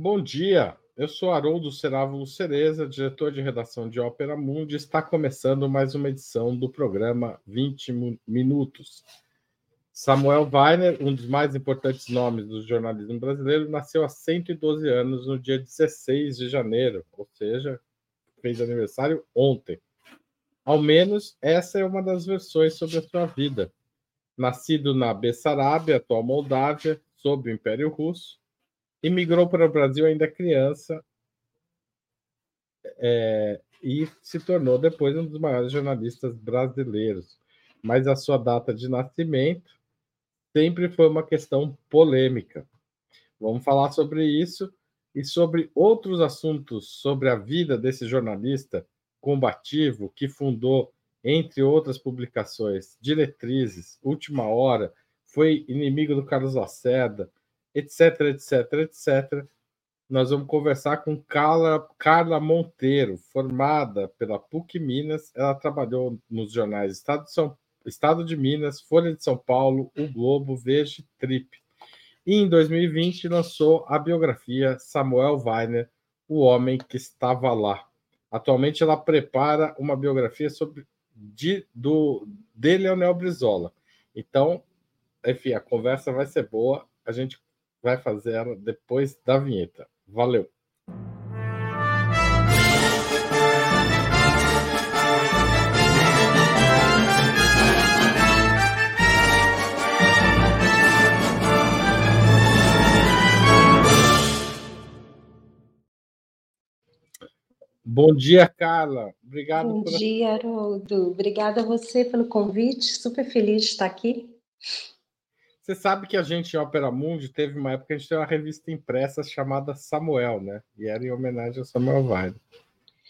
Bom dia, eu sou Haroldo Serávulo Cereza, diretor de redação de Ópera Mundi. Está começando mais uma edição do programa 20 Minutos. Samuel Weiner, um dos mais importantes nomes do jornalismo brasileiro, nasceu há 112 anos no dia 16 de janeiro, ou seja, fez aniversário ontem. Ao menos essa é uma das versões sobre a sua vida. Nascido na Bessarabia, atual Moldávia, sob o Império Russo, imigrou para o Brasil ainda criança é, e se tornou depois um dos maiores jornalistas brasileiros. Mas a sua data de nascimento sempre foi uma questão polêmica. Vamos falar sobre isso e sobre outros assuntos sobre a vida desse jornalista combativo que fundou, entre outras publicações, Diretrizes, Última Hora, foi inimigo do Carlos Lacerda, etc, etc, etc. Nós vamos conversar com Carla, Carla Monteiro, formada pela PUC Minas. Ela trabalhou nos jornais Estado de, São, Estado de Minas, Folha de São Paulo, O Globo, Veja Trip. E em 2020 lançou a biografia Samuel Weiner, O Homem que Estava Lá. Atualmente ela prepara uma biografia sobre de, do, de Leonel Brizola. Então, enfim, a conversa vai ser boa. A gente vai fazer ela depois da vinheta. Valeu! Bom dia, Carla. Obrigado. Bom dia, Haroldo. Obrigada a você pelo convite. Super feliz de estar aqui. Você sabe que a gente, em Opera Mundi, teve uma época que a gente teve uma revista impressa chamada Samuel, né? E era em homenagem ao Samuel Weiner.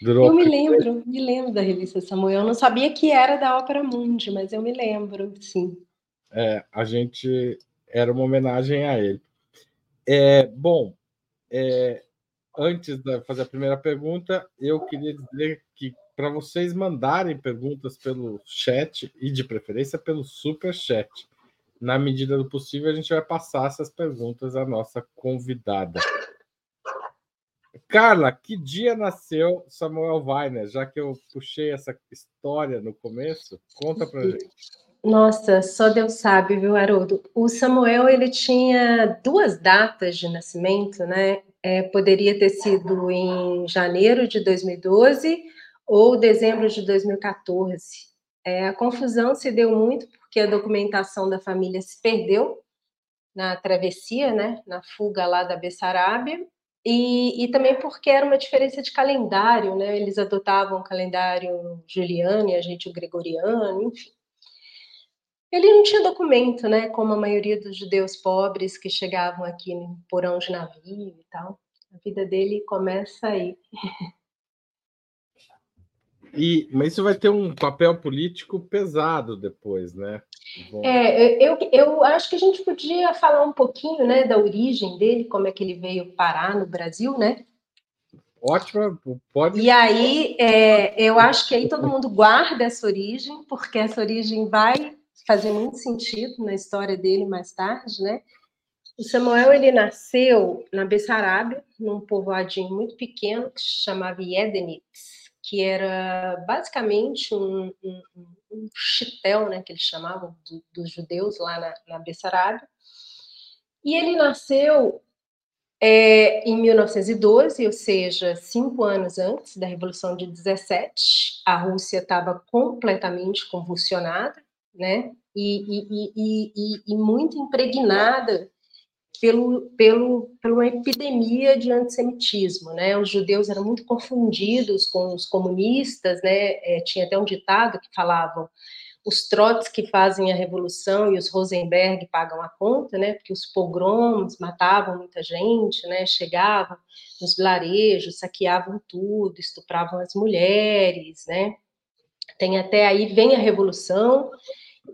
Durou eu me lembro, me lembro da revista Samuel. Eu não sabia que era da Ópera Mundi, mas eu me lembro, sim. É, a gente era uma homenagem a ele. É, bom, é, antes de fazer a primeira pergunta, eu queria dizer que para vocês mandarem perguntas pelo chat e de preferência pelo super chat na medida do possível, a gente vai passar essas perguntas à nossa convidada. Carla, que dia nasceu Samuel Weiner? Já que eu puxei essa história no começo, conta para gente. Nossa, só Deus sabe, viu, Haroldo? O Samuel ele tinha duas datas de nascimento, né? É, poderia ter sido em janeiro de 2012 ou dezembro de 2014. É, a confusão se deu muito porque a documentação da família se perdeu na travessia, né, na fuga lá da Bessarabia, e, e, também porque era uma diferença de calendário, né? Eles adotavam o calendário juliano e a gente o gregoriano, enfim. Ele não tinha documento, né? Como a maioria dos judeus pobres que chegavam aqui no porão de navio e tal. A vida dele começa aí. E, mas isso vai ter um papel político pesado depois, né? Bom. É, eu, eu acho que a gente podia falar um pouquinho, né, da origem dele, como é que ele veio parar no Brasil, né? Ótimo, pode. E aí, é, eu acho que aí todo mundo guarda essa origem, porque essa origem vai fazer muito sentido na história dele mais tarde, né? O Samuel ele nasceu na Bessarabia, num povoadinho muito pequeno que se chamava Yedenitz que era basicamente um, um, um chitel, né, que eles chamavam do, dos judeus lá na, na Bessarabia. E ele nasceu é, em 1912, ou seja, cinco anos antes da Revolução de 17. A Rússia estava completamente convulsionada, né, e, e, e, e muito impregnada pelo, pelo, por uma epidemia de antissemitismo, né? Os judeus eram muito confundidos com os comunistas, né? É, tinha até um ditado que falavam os trotes que fazem a revolução e os Rosenberg pagam a conta, né? Porque os pogroms matavam muita gente, né? Chegavam nos vilarejos, saqueavam tudo, estupravam as mulheres, né? Tem até aí vem a revolução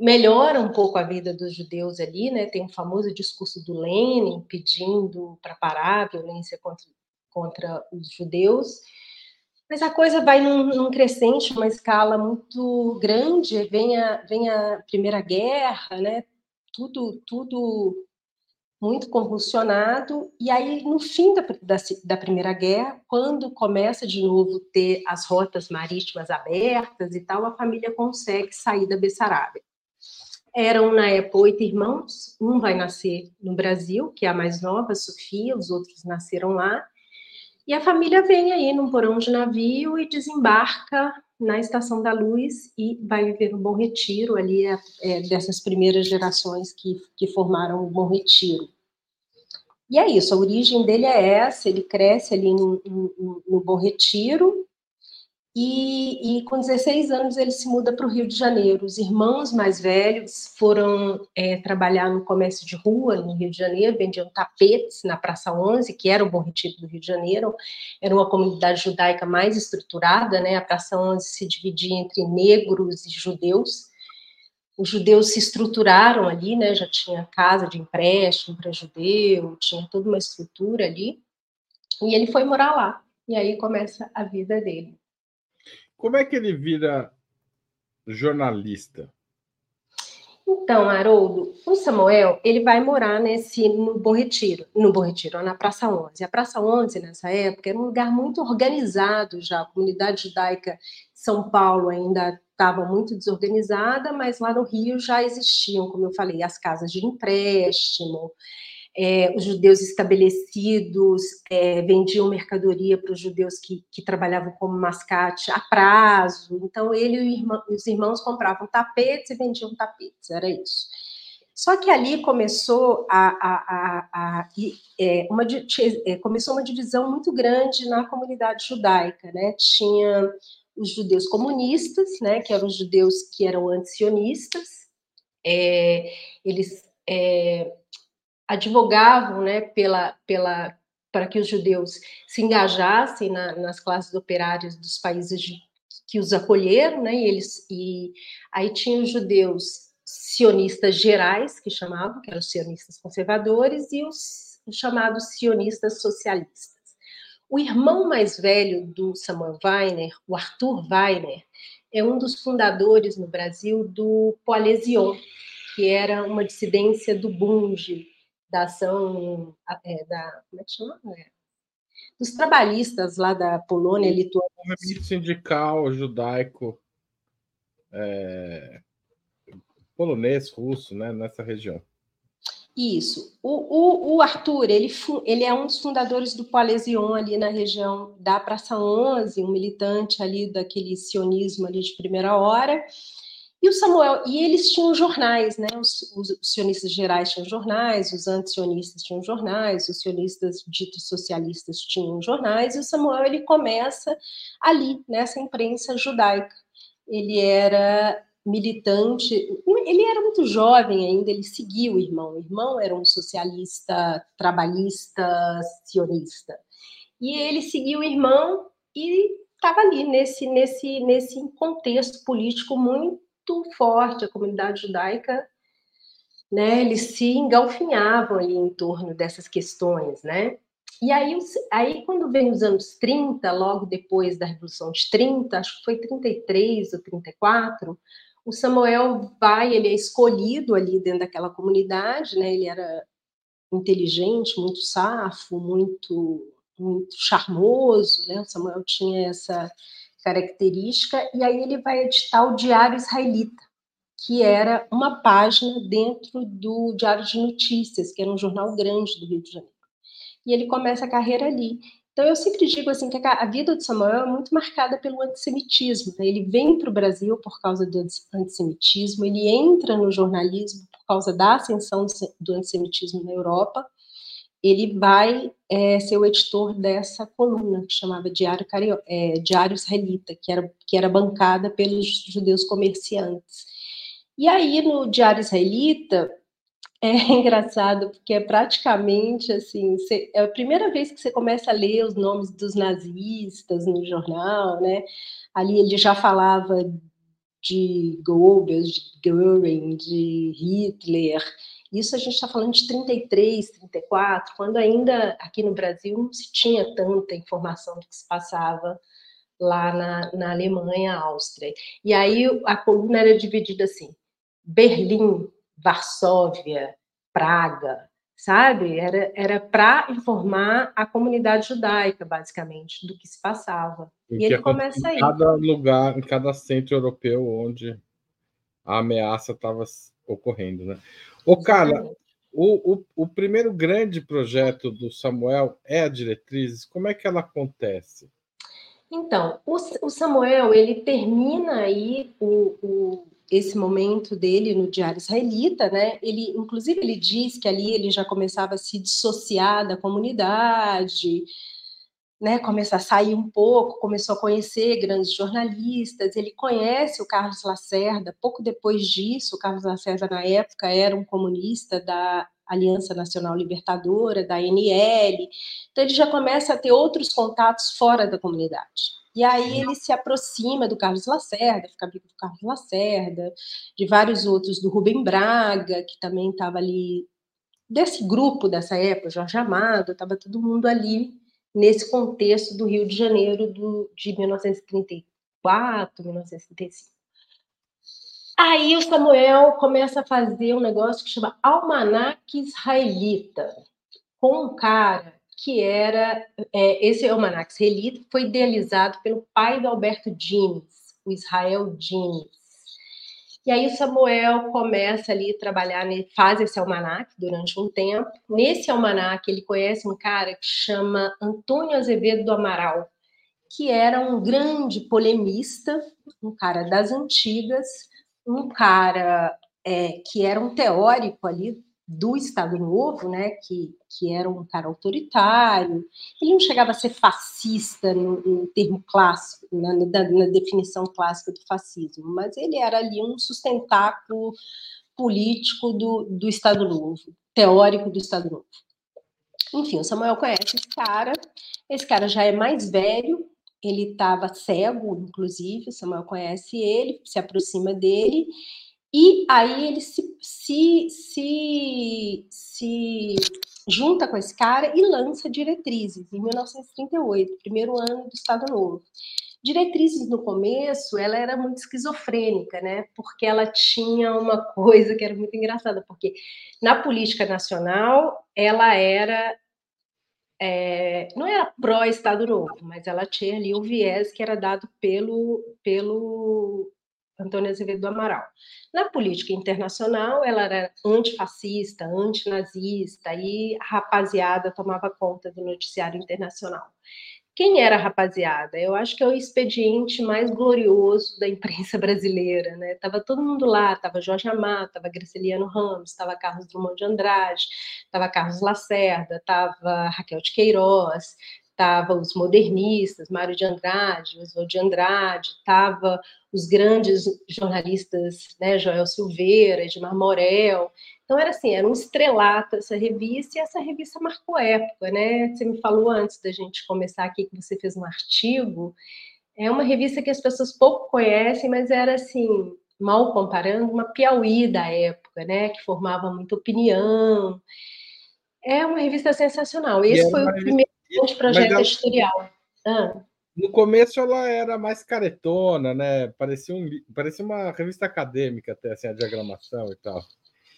melhora um pouco a vida dos judeus ali, né? Tem o famoso discurso do Lenin pedindo para parar a violência contra, contra os judeus. Mas a coisa vai num, num crescente, uma escala muito grande, vem a, vem a Primeira Guerra, né? Tudo, tudo muito convulsionado, e aí, no fim da, da, da, Primeira Guerra, quando começa de novo ter as rotas marítimas abertas e tal, a família consegue sair da Bessarabia. Eram, na época, oito irmãos, um vai nascer no Brasil, que é a mais nova, Sofia, os outros nasceram lá, e a família vem aí num porão de navio e desembarca na Estação da Luz e vai viver um Bom Retiro, ali é, é, dessas primeiras gerações que, que formaram o Bom Retiro. E é isso, a origem dele é essa, ele cresce ali no, no, no Bom Retiro, e, e, com 16 anos ele se muda para o Rio de Janeiro. Os irmãos mais velhos foram é, trabalhar no comércio de rua no Rio de Janeiro, vendiam tapetes na Praça 11, que era o Bom Retiro do Rio de Janeiro. Era uma comunidade judaica mais estruturada, né? A Praça 11 se dividia entre negros e judeus. Os judeus se estruturaram ali, né? Já tinha casa de empréstimo para judeu, tinha toda uma estrutura ali. E ele foi morar lá. E aí começa a vida dele. Como é que ele vira jornalista? Então, Haroldo, o Samuel, ele vai morar nesse no Bom Retiro, no Bom Retiro, na Praça 11. A Praça 11, nessa época, era um lugar muito organizado já. A comunidade judaica São Paulo ainda estava muito desorganizada, mas lá no Rio já existiam, como eu falei, as casas de empréstimo, é, os judeus estabelecidos é, vendiam mercadoria para os judeus que, que, trabalhavam como mascate a prazo. Então, ele e irmão, os irmãos compravam tapetes e vendiam tapetes, era isso. Só que ali começou a, a, a, a é, uma, é, começou uma divisão muito grande na comunidade judaica, né? Tinha os judeus comunistas, né? Que eram os judeus que eram antisionistas. É, eles é, advogavam né, pela, pela, para que os judeus se engajassem na, nas classes operárias dos países de, que os acolheram, né, e, eles, e aí tinha os judeus sionistas gerais, que chamavam, que eram os sionistas conservadores, e os, os chamados sionistas socialistas. O irmão mais velho do Samuel Weiner, o Arthur Weiner, é um dos fundadores no Brasil do Poalesion, que era uma dissidência do Bunge, da ação é, da como é que chama? É, dos trabalhistas lá da Polônia, Lituânia. Um movimento sindical judaico é, polonês, russo, né, nessa região. Isso. O, o, o, Arthur, ele, ele é um dos fundadores do Palesion ali na região da Praça 11, um militante ali daquele sionismo ali de primeira hora. E o Samuel, e eles tinham jornais, né? Os, os sionistas gerais tinham jornais, os antisionistas tinham jornais, os sionistas ditos socialistas tinham jornais, e o Samuel ele começa ali, nessa imprensa judaica. Ele era militante, ele era muito jovem ainda, ele seguia o irmão. O irmão era um socialista, trabalhista, sionista. E ele seguia o irmão e estava ali nesse, nesse, nesse contexto político muito muito forte, a comunidade judaica, né, eles se engalfinhavam ali em torno dessas questões, né? E aí, aí, quando vem os anos 30, logo depois da Revolução de 30, acho que foi 33 ou 34, o Samuel vai, ele é escolhido ali dentro daquela comunidade, né? Ele era inteligente, muito safo, muito, muito charmoso, né? O Samuel tinha essa característica, e aí ele vai editar o Diário Israelita, que era uma página dentro do Diário de Notícias, que era um jornal grande do Rio de Janeiro. E ele começa a carreira ali. Então, eu sempre digo assim que a vida de Samuel é muito marcada pelo antissemitismo. Né? Ele vem para o Brasil por causa do antissemitismo, ele entra no jornalismo por causa da ascensão do antissemitismo na Europa, ele vai é, ser o editor dessa coluna que chamava Diário, Cario, é, Diário Israelita, que era, que era bancada pelos judeus comerciantes. E aí, no Diário Israelita, é engraçado, porque é praticamente assim, você, é a primeira vez que você começa a ler os nomes dos nazistas no jornal, né? Ali ele já falava de Goebbels, de Göring, de Hitler, isso a gente está falando de 33, 34, quando ainda aqui no Brasil não se tinha tanta informação do que se passava lá na, na Alemanha, Áustria. E aí a coluna era dividida assim: Berlim, Varsóvia, Praga, sabe? Era era para informar a comunidade judaica, basicamente, do que se passava. E que ele aconte- começa em aí. cada lugar, em cada centro europeu onde a ameaça estava ocorrendo, né? Ô, Carla, o, o, o primeiro grande projeto do Samuel é a Diretrizes. Como é que ela acontece? Então, o, o Samuel, ele termina aí o, o- esse momento dele no Diário Israelita, né? Ele, inclusive, ele diz que ali ele já começava a se dissociar da comunidade, né? Começar a sair um pouco, começou a conhecer grandes jornalistas. Ele conhece o Carlos Lacerda. Pouco depois disso, o Carlos Lacerda, na época, era um comunista da Aliança Nacional Libertadora, da ANL. Então, ele já começa a ter outros contatos fora da comunidade. E aí ele se aproxima do Carlos Lacerda, fica amigo do Carlos Lacerda, de vários outros, do Rubem Braga, que também estava ali, desse grupo dessa época, Jorge Amado, estava todo mundo ali nesse contexto do Rio de Janeiro do, de 1934, 1935. Aí o Samuel começa a fazer um negócio que chama Almanac Israelita, com um cara que era. É, esse Almanac Israelita foi idealizado pelo pai do Alberto Dines, o Israel Dines. E aí o Samuel começa ali a trabalhar, faz esse almanac durante um tempo. Nesse almanac ele conhece um cara que chama Antônio Azevedo do Amaral, que era um grande polemista, um cara das antigas, um cara é, que era um teórico ali do Estado Novo, né, que, que era um cara autoritário. Ele não chegava a ser fascista no, no termo clássico, na, na, na, definição clássica do fascismo, mas ele era ali um sustentáculo político do, do Estado Novo, teórico do Estado Novo. Enfim, o Samuel conhece esse cara, esse cara já é mais velho, ele estava cego, inclusive, o Samuel conhece ele, se aproxima dele, e aí ele se, se, se, se junta com esse cara e lança Diretrizes, em 1938, primeiro ano do Estado Novo. Diretrizes, no começo, ela era muito esquizofrênica, né? Porque ela tinha uma coisa que era muito engraçada, porque na política nacional ela era é, não era pró-Estado Novo, mas ela tinha ali o viés que era dado pelo, pelo Antônio Azevedo do Amaral. Na política internacional, ela era antifascista, antinazista, e a rapaziada tomava conta do noticiário internacional. Quem era a rapaziada? Eu acho que é o expediente mais glorioso da imprensa brasileira, né? Tava todo mundo lá, tava Jorge Amado, tava Graciliano Ramos, tava Carlos Drummond de Andrade, tava Carlos Lacerda, tava Raquel de Queiroz, tava os modernistas, Mário de Andrade, Oswald de Andrade, tava os grandes jornalistas, né, Joel Silveira, Edmar Morel. Então era assim, era um estrelato essa revista e essa revista marcou época, né? Você me falou antes da gente começar aqui que você fez um artigo. É uma revista que as pessoas pouco conhecem, mas era assim, mal comparando, uma Piauí da época, né? Que formava muita opinião. É uma revista sensacional. Esse foi o primeiro grande projeto ela... editorial. Ah. No começo ela era mais caretona, né? Parecia, um, parecia uma revista acadêmica até, assim, a diagramação e tal.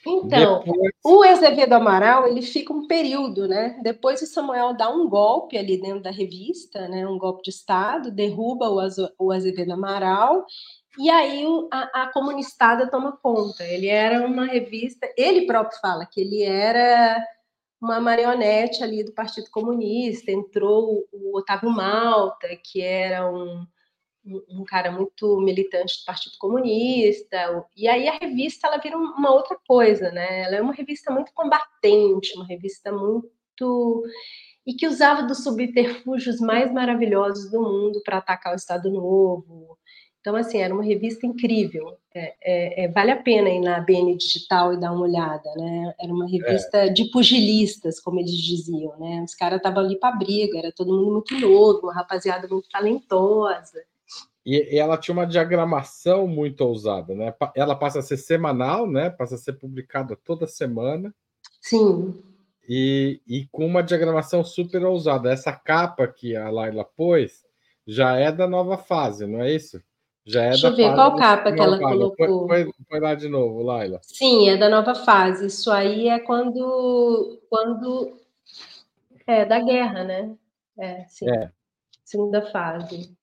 Então, Depois... o Azevedo Amaral, ele fica um período, né? Depois o Samuel dá um golpe ali dentro da revista, né? Um golpe de Estado, derruba o, Azo... o Azevedo Amaral, e aí a, a comunistada toma conta. Ele era uma revista, ele próprio fala que ele era uma marionete ali do Partido Comunista, entrou o Otávio Malta, que era um, um cara muito militante do Partido Comunista, e aí a revista ela vira uma outra coisa, né? Ela é uma revista muito combatente, uma revista muito e que usava dos subterfúgios mais maravilhosos do mundo para atacar o Estado Novo. Então, assim, era uma revista incrível. É, é, é, vale a pena ir na BN Digital e dar uma olhada, né? Era uma revista de pugilistas, como eles diziam, né? Os caras estavam ali para briga, era todo mundo muito novo, uma rapaziada muito talentosa. E, e, ela tinha uma diagramação muito ousada, né? Ela passa a ser semanal, né? Passa a ser publicada toda semana. Sim. E, e com uma diagramação super ousada. Essa capa que a Laila pôs já é da nova fase, não é isso? Já é Deixa eu ver qual capa que ela colocou. Põe, põe, lá de novo, Laila. Sim, é da nova fase. Isso aí é quando. quando é da guerra, né? É, sim. É. Segunda fase.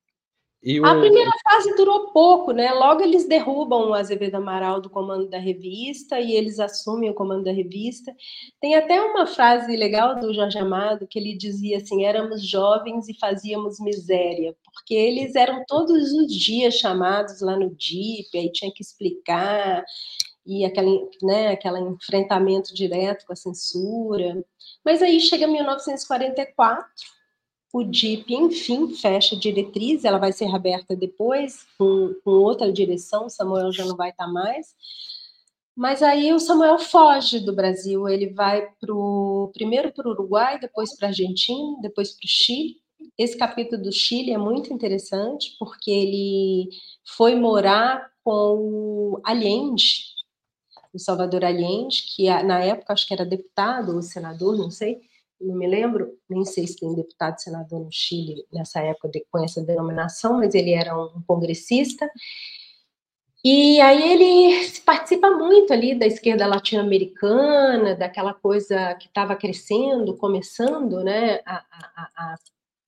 O... A primeira fase durou pouco, né? Logo eles derrubam o Azevedo Amaral do comando da revista e eles assumem o comando da revista. Tem até uma frase legal do Jorge Amado que ele dizia assim: éramos jovens e fazíamos miséria, porque eles eram todos os dias chamados lá no DIP, aí tinha que explicar e aquele, né, aquele enfrentamento direto com a censura. Mas aí chega 1944 o DIP, enfim, fecha a diretriz, ela vai ser reaberta depois, com, com outra direção, Samuel já não vai estar mais. Mas aí o Samuel foge do Brasil, ele vai pro, primeiro para o Uruguai, depois para a Argentina, depois para o Chile. Esse capítulo do Chile é muito interessante, porque ele foi morar com o Allende, o Salvador Allende, que na época acho que era deputado ou senador, não sei, não me lembro, nem sei se tem deputado senador no Chile nessa época de, com essa denominação, mas ele era um congressista. E aí ele participa muito ali da esquerda latino-americana, daquela coisa que estava crescendo, começando né, a, a, a,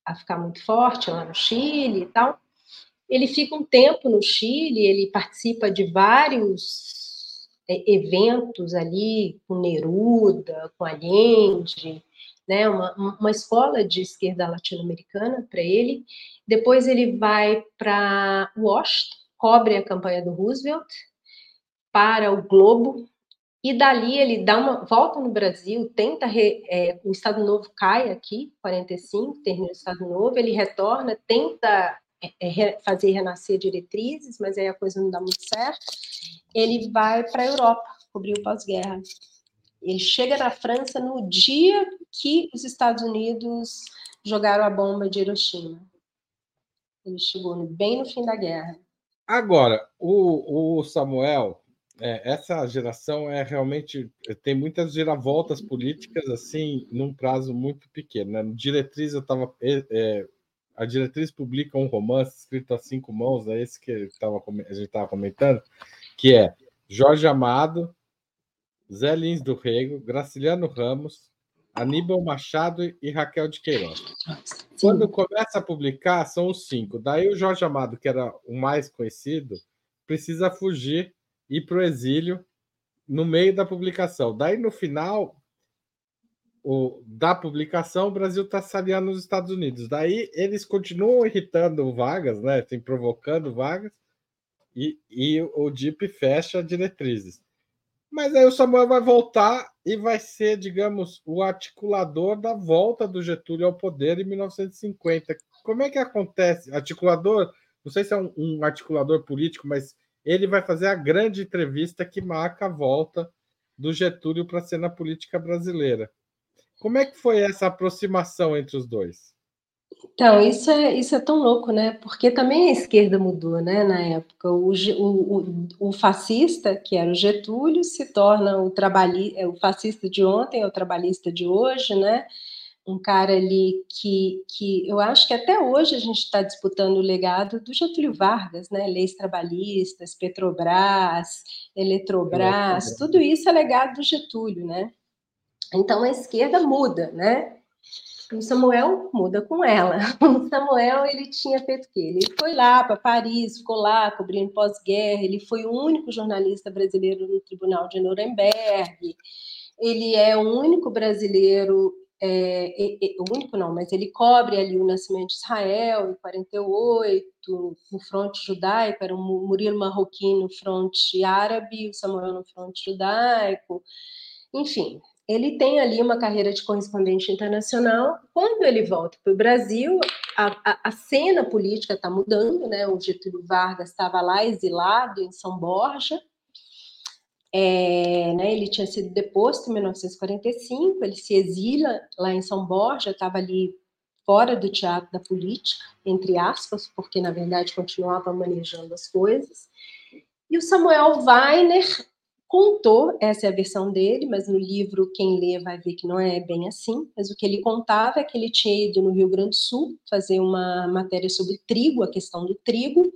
a ficar muito forte lá no Chile e tal. Ele fica um tempo no Chile, ele participa de vários é, eventos ali com Neruda, com Allende, né, uma, uma escola de esquerda latino-americana para ele. Depois ele vai para Washington, cobre a campanha do Roosevelt, para o Globo, e dali ele dá uma volta no Brasil, tenta re, é, o Estado Novo cai aqui, 45, termina o Estado Novo, ele retorna, tenta é, é, fazer renascer diretrizes, mas aí a coisa não dá muito certo. Ele vai para a Europa, cobrir o pós-guerra. Ele chega na França no dia que os Estados Unidos jogaram a bomba de Hiroshima. Ele chegou bem no fim da guerra. Agora, o, o Samuel, é, essa geração é realmente tem muitas giravoltas políticas assim num prazo muito pequeno. Né? Diretriz eu estava é, é, a Diretriz publica um romance escrito a cinco mãos, é esse que tava, a gente estava comentando, que é Jorge Amado, Zé Lins do Rego, Graciliano Ramos, Aníbal Machado e Raquel de Queiroz. Quando começa a publicar, são os cinco. Daí o Jorge Amado, que era o mais conhecido, precisa fugir e ir para o exílio no meio da publicação. Daí, no final o, da publicação, o Brasil está saliando nos Estados Unidos. Daí eles continuam irritando vagas, né? Assim, provocando vagas, e, e o DIP fecha diretrizes. Mas aí o Samuel vai voltar e vai ser, digamos, o articulador da volta do Getúlio ao poder em 1950. Como é que acontece? Articulador, não sei se é um, um articulador político, mas ele vai fazer a grande entrevista que marca a volta do Getúlio para a cena política brasileira. Como é que foi essa aproximação entre os dois? Então, isso é, isso é tão louco, né? Porque também a esquerda mudou, né? Na época, o, o, o fascista, que era o Getúlio, se torna o trabalhista, é, o fascista de ontem é o trabalhista de hoje, né? Um cara ali que, que eu acho que até hoje a gente está disputando o legado do Getúlio Vargas, né? Leis trabalhistas, Petrobras, Eletrobras, tudo isso é legado do Getúlio, né? Então a esquerda muda, né? O Samuel muda com ela. O Samuel, ele tinha feito o quê? Ele foi lá para Paris, ficou lá cobrindo pós-guerra, ele foi o único jornalista brasileiro no Tribunal de Nuremberg, ele é o único brasileiro, é, é, é, o único não, mas ele cobre ali o nascimento de Israel em 48, no fronte judaico, era o Murilo Marroquim no fronte árabe, o Samuel no fronte judaico, enfim, ele tem ali uma carreira de correspondente internacional. Quando ele volta para o Brasil, a, a, a, cena política está mudando, né? O Getúlio Vargas estava lá exilado em São Borja. É, né, ele tinha sido deposto em 1945, ele se exila lá em São Borja, estava ali fora do teatro da política, entre aspas, porque na verdade continuava manejando as coisas. E o Samuel Weiner contou, essa é a versão dele, mas no livro quem lê vai ver que não é bem assim, mas o que ele contava é que ele tinha ido no Rio Grande do Sul fazer uma matéria sobre trigo, a questão do trigo,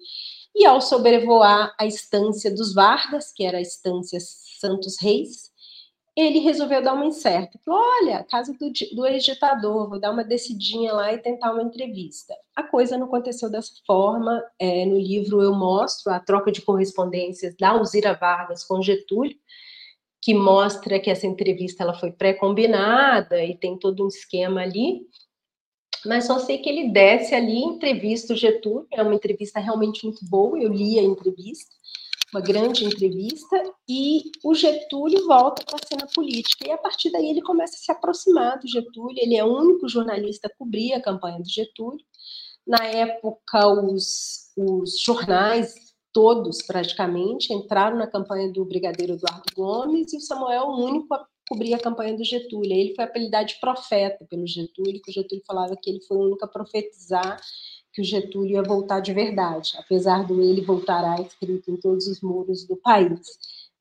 e ao sobrevoar a estância dos Vargas, que era a estância Santos Reis, ele resolveu dar uma incerta. Olha, casa do, do ex-ditador, vou dar uma descidinha lá e tentar uma entrevista. A coisa não aconteceu dessa forma. É, no livro eu mostro a troca de correspondências da Alzira Vargas com Getúlio, que mostra que essa entrevista ela foi pré-combinada e tem todo um esquema ali mas só sei que ele desce ali, entrevista o Getúlio, é uma entrevista realmente muito boa, eu li a entrevista, uma grande entrevista, e o Getúlio volta para a cena política, e a partir daí ele começa a se aproximar do Getúlio, ele é o único jornalista a cobrir a campanha do Getúlio, na época os, os jornais todos praticamente entraram na campanha do brigadeiro Eduardo Gomes, e o Samuel o único a cobrir a campanha do Getúlio. Ele foi apelidado de profeta pelo Getúlio, que o Getúlio falava que ele foi o único a profetizar que o Getúlio ia voltar de verdade, apesar do ele voltará escrito em todos os muros do país.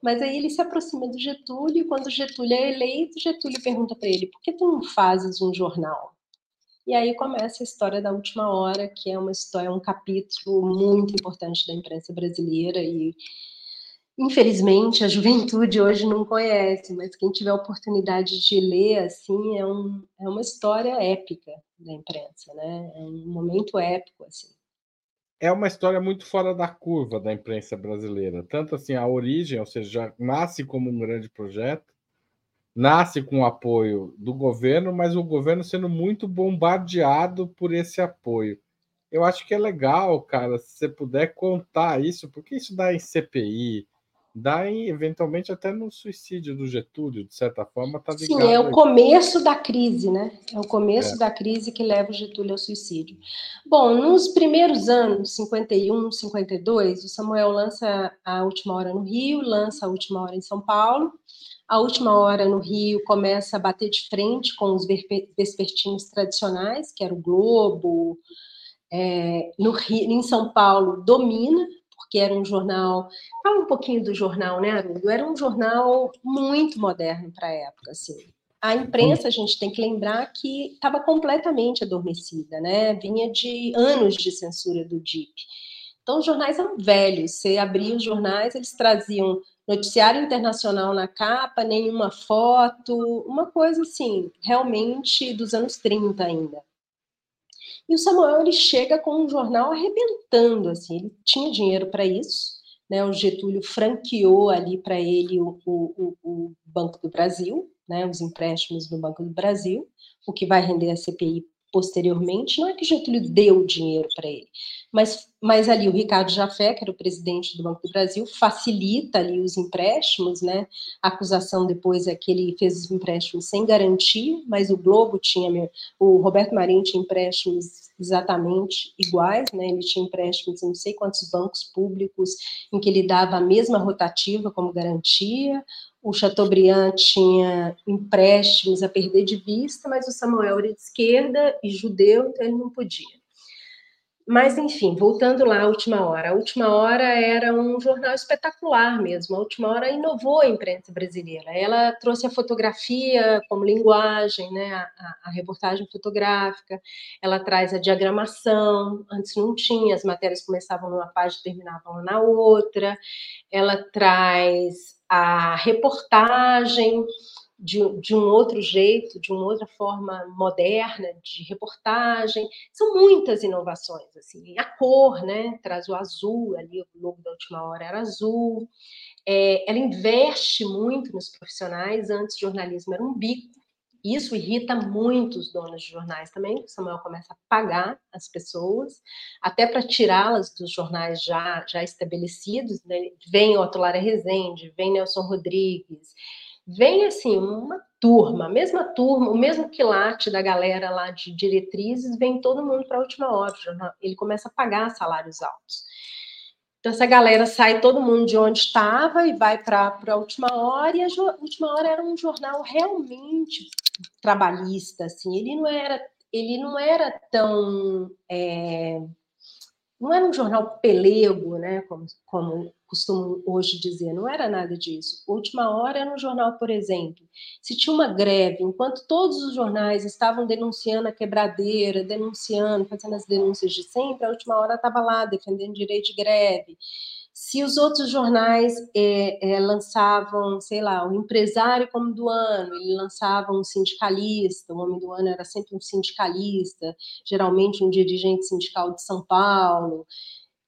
Mas aí ele se aproxima do Getúlio e quando Getúlio é eleito, Getúlio pergunta para ele: por que tu não fazes um jornal? E aí começa a história da última hora, que é uma história, um capítulo muito importante da imprensa brasileira e infelizmente, a juventude hoje não conhece, mas quem tiver a oportunidade de ler, assim, é, um, é uma história épica da imprensa, né? É um momento épico, assim. É uma história muito fora da curva da imprensa brasileira. Tanto assim, a origem, ou seja, nasce como um grande projeto, nasce com o apoio do governo, mas o governo sendo muito bombardeado por esse apoio. Eu acho que é legal, cara, se você puder contar isso, porque isso dá em CPI, dá eventualmente até no suicídio do Getúlio, de certa forma, tá ligado. Sim, é o começo da crise, né? É o começo é. da crise que leva o Getúlio ao suicídio. Bom, nos primeiros anos, 51, 52, o Samuel lança a última hora no Rio, lança a última hora em São Paulo. A última hora no Rio começa a bater de frente com os vespertinos tradicionais, que era o Globo. É, no Rio, em São Paulo domina porque era um jornal. Fala um pouquinho do jornal, né, Haroldo? Era um jornal muito moderno para a época, assim. A imprensa, a gente tem que lembrar que estava completamente adormecida, né? Vinha de anos de censura do DIP. Então, os jornais eram velhos. Você abria os jornais, eles traziam noticiário internacional na capa, nenhuma foto, uma coisa assim, realmente dos anos 30 ainda. E o Samuel ele chega com um jornal arrebentando, assim, ele tinha dinheiro para isso, né? O Getúlio franqueou ali para ele o, o, o, Banco do Brasil, né? Os empréstimos do Banco do Brasil, o que vai render a CPI posteriormente. Não é que Getúlio deu dinheiro para ele, mas, mas ali o Ricardo Jafé, que era o presidente do Banco do Brasil, facilita ali os empréstimos, né? A acusação depois é que ele fez os empréstimos sem garantia, mas o Globo tinha, o Roberto Marinho tinha empréstimos exatamente iguais, né? Ele tinha empréstimos em não sei quantos bancos públicos em que ele dava a mesma rotativa como garantia. O Chateaubriand tinha empréstimos a perder de vista, mas o Samuel era de esquerda e judeu, então ele não podia. Mas, enfim, voltando lá à última hora. A última hora era um jornal espetacular mesmo. A última hora inovou a imprensa brasileira. Ela trouxe a fotografia como linguagem, né? a, a, reportagem fotográfica, ela traz a diagramação. Antes não tinha, as matérias começavam numa página e terminavam na outra. Ela traz a reportagem de, de, um outro jeito, de uma outra forma moderna de reportagem. São muitas inovações, assim. A cor, né? Traz o azul, ali o logo da última hora era azul. É, ela investe muito nos profissionais. Antes, jornalismo era um bico. Isso irrita muito os donos de jornais também. O Samuel começa a pagar as pessoas, até para tirá-las dos jornais já, já estabelecidos. Né? Vem Otto Lara Rezende, vem Nelson Rodrigues, vem assim uma turma, a mesma turma, o mesmo quilate da galera lá de diretrizes, vem todo mundo para a última hora. Ele começa a pagar salários altos. Então, essa galera sai todo mundo de onde estava e vai para a última hora, e a última hora era um jornal realmente trabalhista, assim, ele não era, ele não era tão. É, não era um jornal pelego, né, como, como costumam hoje dizer. Não era nada disso. Última hora no jornal, por exemplo. Se tinha uma greve, enquanto todos os jornais estavam denunciando a quebradeira, denunciando, fazendo as denúncias de sempre, a última hora estava lá defendendo direito de greve. Se os outros jornais é, é, lançavam, sei lá, o empresário como do ano, ele lançava um sindicalista, o homem do ano era sempre um sindicalista, geralmente um dirigente sindical de São Paulo.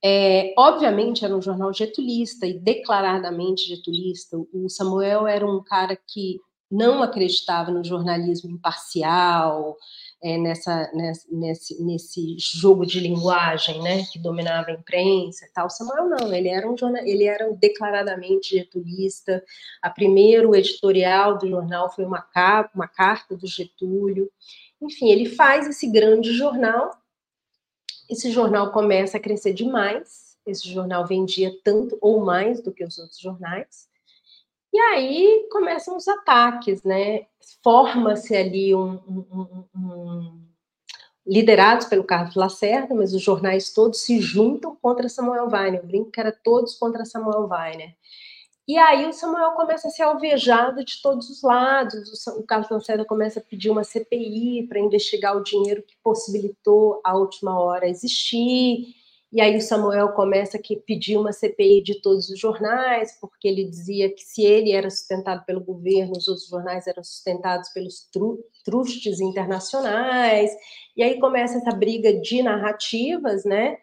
É, obviamente era um jornal getulista e declaradamente getulista. O Samuel era um cara que não acreditava no jornalismo imparcial, é, nessa, nesse, nesse jogo de linguagem, né, que dominava a imprensa tal. Samuel não, ele era um jornal, ele era declaradamente getulista. A primeiro editorial do jornal foi uma, uma carta do Getúlio. Enfim, ele faz esse grande jornal. Esse jornal começa a crescer demais. Esse jornal vendia tanto ou mais do que os outros jornais. E aí começam os ataques, né? Forma-se ali um, um, um, um, liderados pelo Carlos Lacerda, mas os jornais todos se juntam contra Samuel Weiner. Eu brinco que era todos contra Samuel Weiner. E aí o Samuel começa a ser alvejado de todos os lados. O Carlos Lacerda começa a pedir uma CPI para investigar o dinheiro que possibilitou a última hora existir. E aí o Samuel começa a pedir uma CPI de todos os jornais, porque ele dizia que se ele era sustentado pelo governo, os outros jornais eram sustentados pelos tru trustes internacionais. E aí começa essa briga de narrativas, né?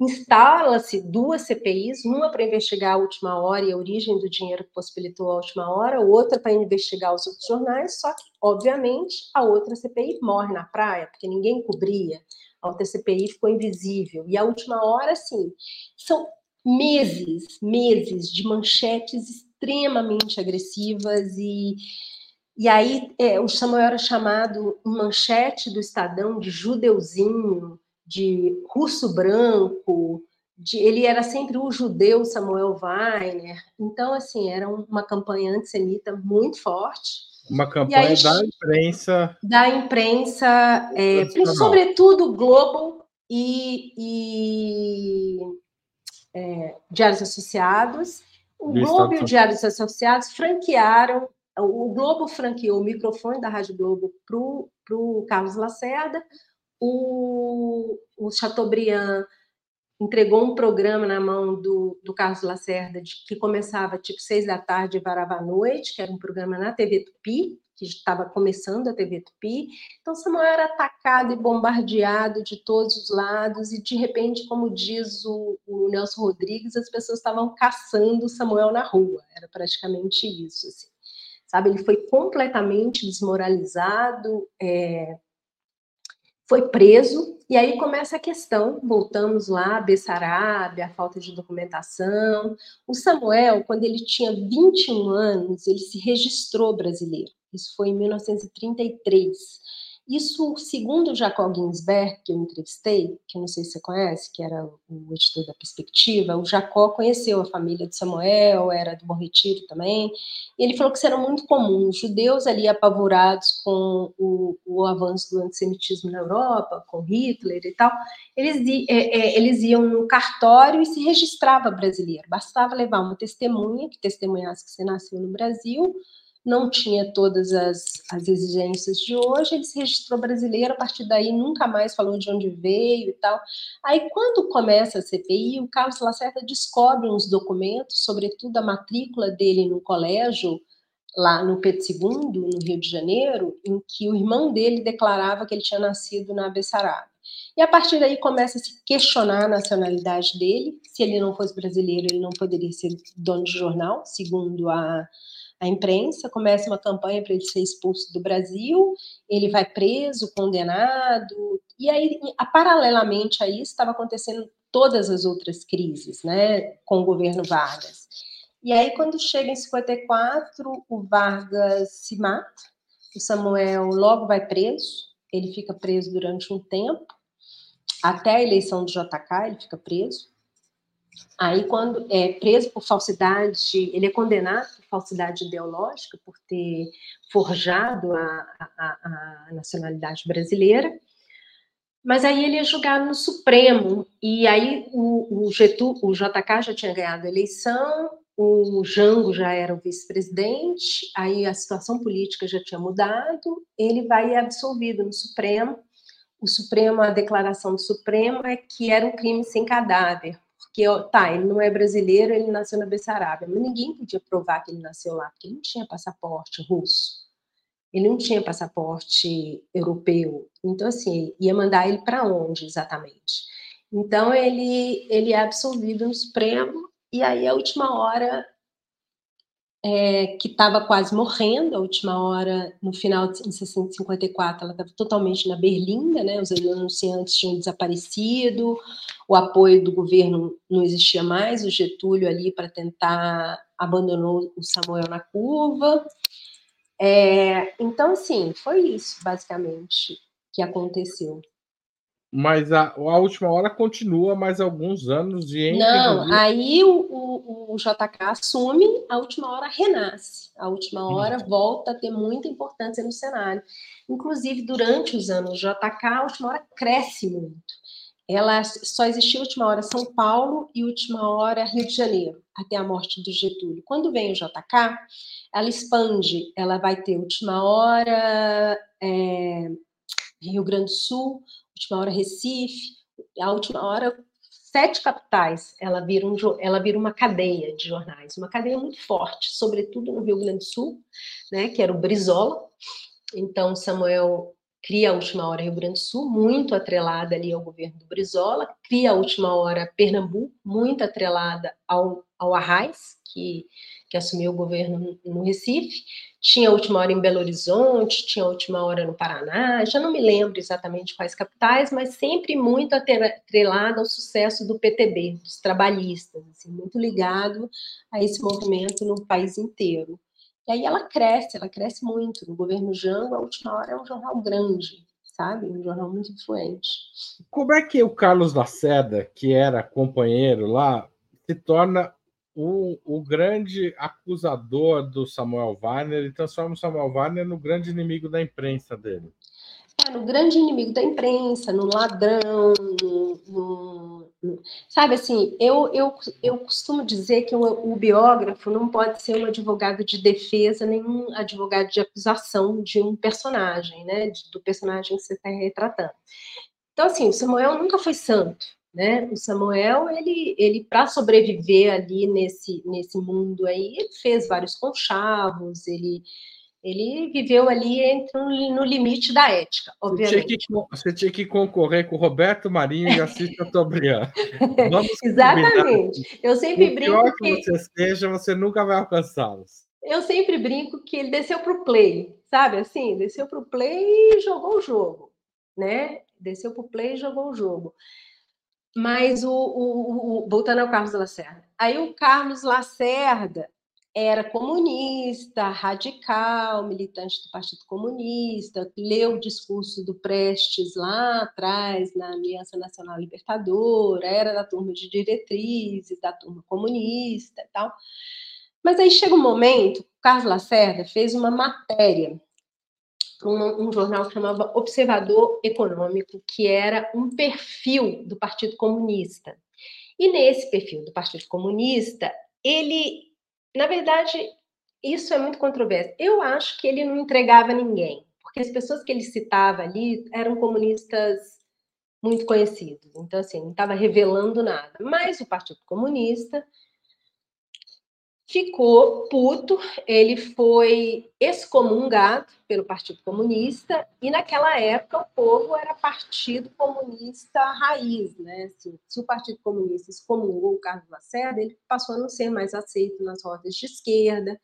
Instala-se duas CPIs, uma para investigar a última hora e a origem do dinheiro que possibilitou a última hora, outra para investigar os outros jornais, só que, obviamente, a outra CPI morre na praia, porque ninguém cobria a outra CPI ficou invisível. E a última hora, sim, são meses, meses de manchetes extremamente agressivas e e aí é, o Samuel era chamado manchete do Estadão de judeuzinho, de russo branco, de, ele era sempre o judeu Samuel Weiner. Então, assim, era uma campanha antissemita muito forte. Uma campanha aí, da imprensa. Da imprensa, é, sobretudo Globo e, e é, Diários Associados. O Do Globo e o Diários Associados franquearam, o Globo franqueou o microfone da Rádio Globo para o Carlos Lacerda, o, o Chateaubriand entregou um programa na mão do, do Carlos Lacerda, de, que começava tipo seis da tarde e varava à noite, que era um programa na TV Tupi, que estava começando a TV Tupi. Então, Samuel era atacado e bombardeado de todos os lados, e de repente, como diz o, o Nelson Rodrigues, as pessoas estavam caçando Samuel na rua. Era praticamente isso. Assim. Sabe, ele foi completamente desmoralizado, é, foi preso, e aí começa a questão, voltamos lá, Bessarabia, a falta de documentação. O Samuel, quando ele tinha 21 anos, ele se registrou brasileiro. Isso foi em 1933. Isso, segundo Jacob Ginsberg, que eu entrevistei, que eu não sei se você conhece, que era o editor da Perspectiva, o Jacó conheceu a família de Samuel, era do Bom Retiro também, e ele falou que isso era muito comum, os judeus ali apavorados com o, o avanço do antissemitismo na Europa, com Hitler e tal, eles, é, é, eles iam no cartório e se registrava brasileiro, bastava levar uma testemunha, que testemunhasse que você nasceu no Brasil, não tinha todas as, as exigências de hoje, ele se registrou brasileiro, a partir daí nunca mais falou de onde veio e tal. Aí, quando começa a CPI, o Carlos Lacerda descobre uns documentos, sobretudo a matrícula dele no colégio, lá no Pedro II, no Rio de Janeiro, em que o irmão dele declarava que ele tinha nascido na Bessarabia. E a partir daí começa a se questionar a nacionalidade dele. Se ele não fosse brasileiro, ele não poderia ser dono de jornal, segundo a, a imprensa, começa uma campanha para ele ser expulso do Brasil, ele vai preso, condenado, e aí, paralelamente a isso, estava acontecendo todas as outras crises, né, com o governo Vargas. E aí, quando chega em 54, o Vargas se mata, o Samuel logo vai preso, ele fica preso durante um tempo, até a eleição do JK, ele fica preso. Aí, quando é preso por falsidade, ele é condenado por falsidade ideológica, por ter forjado a, a, a nacionalidade brasileira. Mas aí ele é julgado no Supremo, e aí o, o, o JK já tinha ganhado a eleição, o Jango já era o vice-presidente, aí a situação política já tinha mudado, ele vai absolvido no Supremo. O Supremo, a declaração do Supremo é que era um crime sem cadáver, porque, tá, ele não é brasileiro, ele nasceu na Bessarabia, mas ninguém podia provar que ele nasceu lá, porque ele não tinha passaporte russo, ele não tinha passaporte europeu, então, assim, ia mandar ele para onde exatamente? Então, ele, ele é absolvido no Supremo, e aí, a última hora, é, que estava quase morrendo, a última hora, no final de 1954, ela estava totalmente na berlinda, né? Os anunciantes tinham desaparecido, o apoio do governo não existia mais, o Getúlio ali para tentar abandonou o Samuel na curva. É, então, assim, foi isso, basicamente, que aconteceu. Mas a, a última hora continua mais alguns anos de Não, aí o, o, o, JK assume, a última hora renasce. A última hora volta a ter muita importância no cenário. Inclusive, durante os anos JK, a última hora cresce muito. Ela só existia última hora São Paulo e última hora Rio de Janeiro, até a morte do Getúlio. Quando vem o JK, ela expande, ela vai ter última hora é, Rio Grande do Sul, última hora Recife, a última hora sete capitais, ela vira, um, ela vira uma cadeia de jornais, uma cadeia muito forte, sobretudo no Rio Grande do Sul, né, que era o Brizola. Então, Samuel cria a Última Hora Rio Grande do Sul, muito atrelada ali ao governo do Brizola, cria a Última Hora Pernambuco, muito atrelada ao, ao Arraes, que, que assumiu o governo no Recife, tinha a última hora em Belo Horizonte, tinha a última hora no Paraná, já não me lembro exatamente quais capitais, mas sempre muito atrelado ao sucesso do PTB, dos trabalhistas, assim, muito ligado a esse movimento no país inteiro. E aí ela cresce, ela cresce muito. No governo Jango, a última hora é um jornal grande, sabe? Um jornal muito influente. Como é que o Carlos Lacerda, que era companheiro lá, se torna o, o grande acusador do Samuel Weiner e transforma o Samuel Weiner no grande inimigo da imprensa dele. É, no grande inimigo da imprensa, no ladrão, no, no, no, sabe assim, eu, eu, eu costumo dizer que o, o, biógrafo não pode ser um advogado de defesa, nem um advogado de acusação de um personagem, né, do personagem que você está retratando. Então, assim, o Samuel nunca foi santo, né? O Samuel, ele, ele para sobreviver ali nesse, nesse mundo aí, ele fez vários conchavos, ele, ele viveu ali entre, no limite da ética, obviamente. Você tinha que, você tinha que concorrer com o Roberto Marinho e Assis Chateaubriand. Exatamente. Eu sempre brinco pior que, que você seja, você nunca vai alcançá-los. Eu sempre brinco que ele desceu para o play, sabe assim? Desceu para o play e jogou o jogo, né? Desceu para o play e jogou o jogo. Mas o, o, o, voltando ao Carlos Lacerda, aí o Carlos Lacerda era comunista, radical, militante do Partido Comunista, leu o discurso do Prestes lá atrás, na Aliança Nacional Libertadora, era da turma de diretrizes, da turma comunista e tal. Mas aí chega um momento, o Carlos Lacerda fez uma matéria um, um jornal que chamava Observador Econômico, que era um perfil do Partido Comunista. E nesse perfil do Partido Comunista, ele, na verdade, isso é muito controverso. Eu acho que ele não entregava ninguém, porque as pessoas que ele citava ali eram comunistas muito conhecidos. Então, assim, não estava revelando nada. Mas o Partido Comunista ficou puto, ele foi excomungado pelo Partido Comunista, e naquela época o povo era Partido Comunista raiz, né? Assim, se o Partido Comunista excomungou o Carlos Lacerda, ele passou a não ser mais aceito nas rodas de esquerda.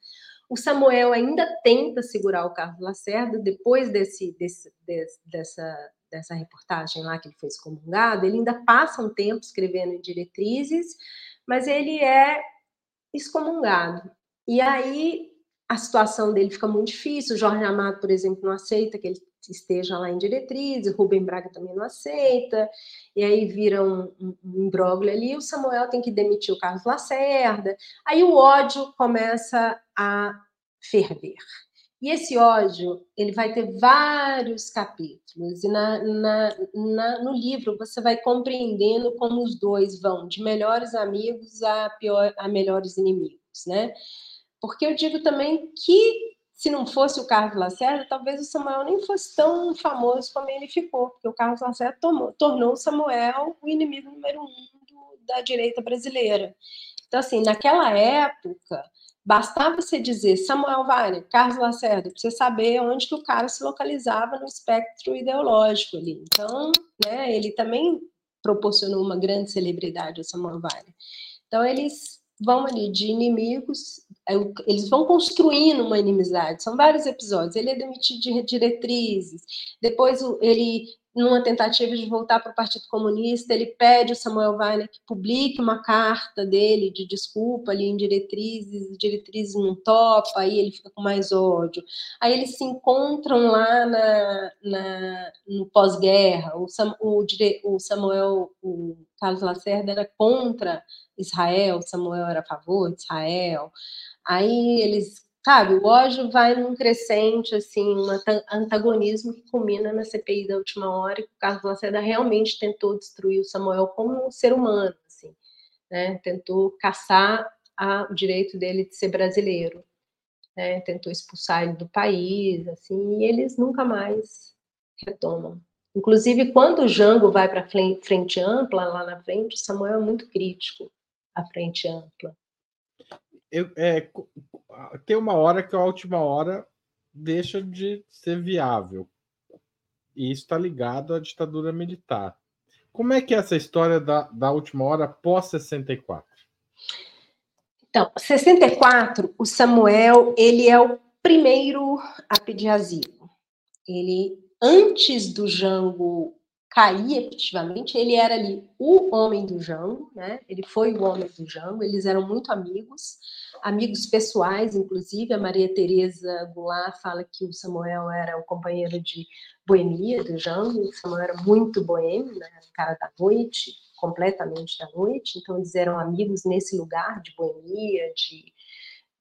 O Samuel ainda tenta segurar o Carlos Lacerda, depois desse, desse, desse dessa, dessa reportagem lá que ele foi excomungado, ele ainda passa um tempo escrevendo em diretrizes, mas ele é excomungado. E aí a situação dele fica muito difícil. O Jorge Amado, por exemplo, não aceita que ele esteja lá em diretrizes, Rubem Braga também não aceita, e aí vira um, um, um ali. O Samuel tem que demitir o Carlos Lacerda. Aí o ódio começa a ferver. E esse ódio, ele vai ter vários capítulos, e na, na, na, no livro você vai compreendendo como os dois vão de melhores amigos a, pior, a melhores inimigos, né? Porque eu digo também que se não fosse o Carlos Lacerda, talvez o Samuel nem fosse tão famoso como ele ficou, porque o Carlos Lacerda tomou, tornou o Samuel o inimigo número um do, da direita brasileira. Então, assim, naquela época, bastava você dizer Samuel Weiner, Carlos Lacerda, para você saber onde que o cara se localizava no espectro ideológico ali. Então, né, ele também proporcionou uma grande celebridade ao Samuel Weiner. Então, eles vão ali de inimigos, é eles vão construindo uma inimizade. São vários episódios. Ele é demitido de diretrizes, depois ele numa tentativa de voltar para o Partido Comunista, ele pede o Samuel Weiner que publique uma carta dele de desculpa ali em diretrizes, diretrizes não topa, aí ele fica com mais ódio. Aí eles se encontram lá na, na no pós-guerra, o, Sam, o, o, Samuel, o Carlos Lacerda era contra Israel, Samuel era a favor de Israel. Aí eles sabe, o ódio vai num crescente, assim, um antagonismo que culmina na CPI da última hora, que o Carlos Lacerda realmente tentou destruir o Samuel como um ser humano, assim, né? Tentou caçar a, o direito dele de ser brasileiro, né? Tentou expulsar ele do país, assim, e eles nunca mais retomam. Inclusive, quando o Jango vai para frente ampla, lá na frente, o Samuel é muito crítico à frente ampla eu, é, tem uma hora que a última hora deixa de ser viável. E isso está ligado à ditadura militar. Como é que é essa história da, da última hora pós-64? Então, 64, o Samuel, ele é o primeiro a pedir asilo. Ele, antes do Jango cair efetivamente, ele era ali o homem do Jango, né? Ele foi o homem do Jango, eles eram muito amigos, amigos pessoais, inclusive. A Maria Tereza Goulart fala que o Samuel era o companheiro de boemia do Jango, o Samuel era muito boêmio, né? cara da noite, completamente da noite, então eles eram amigos nesse lugar de boemia, de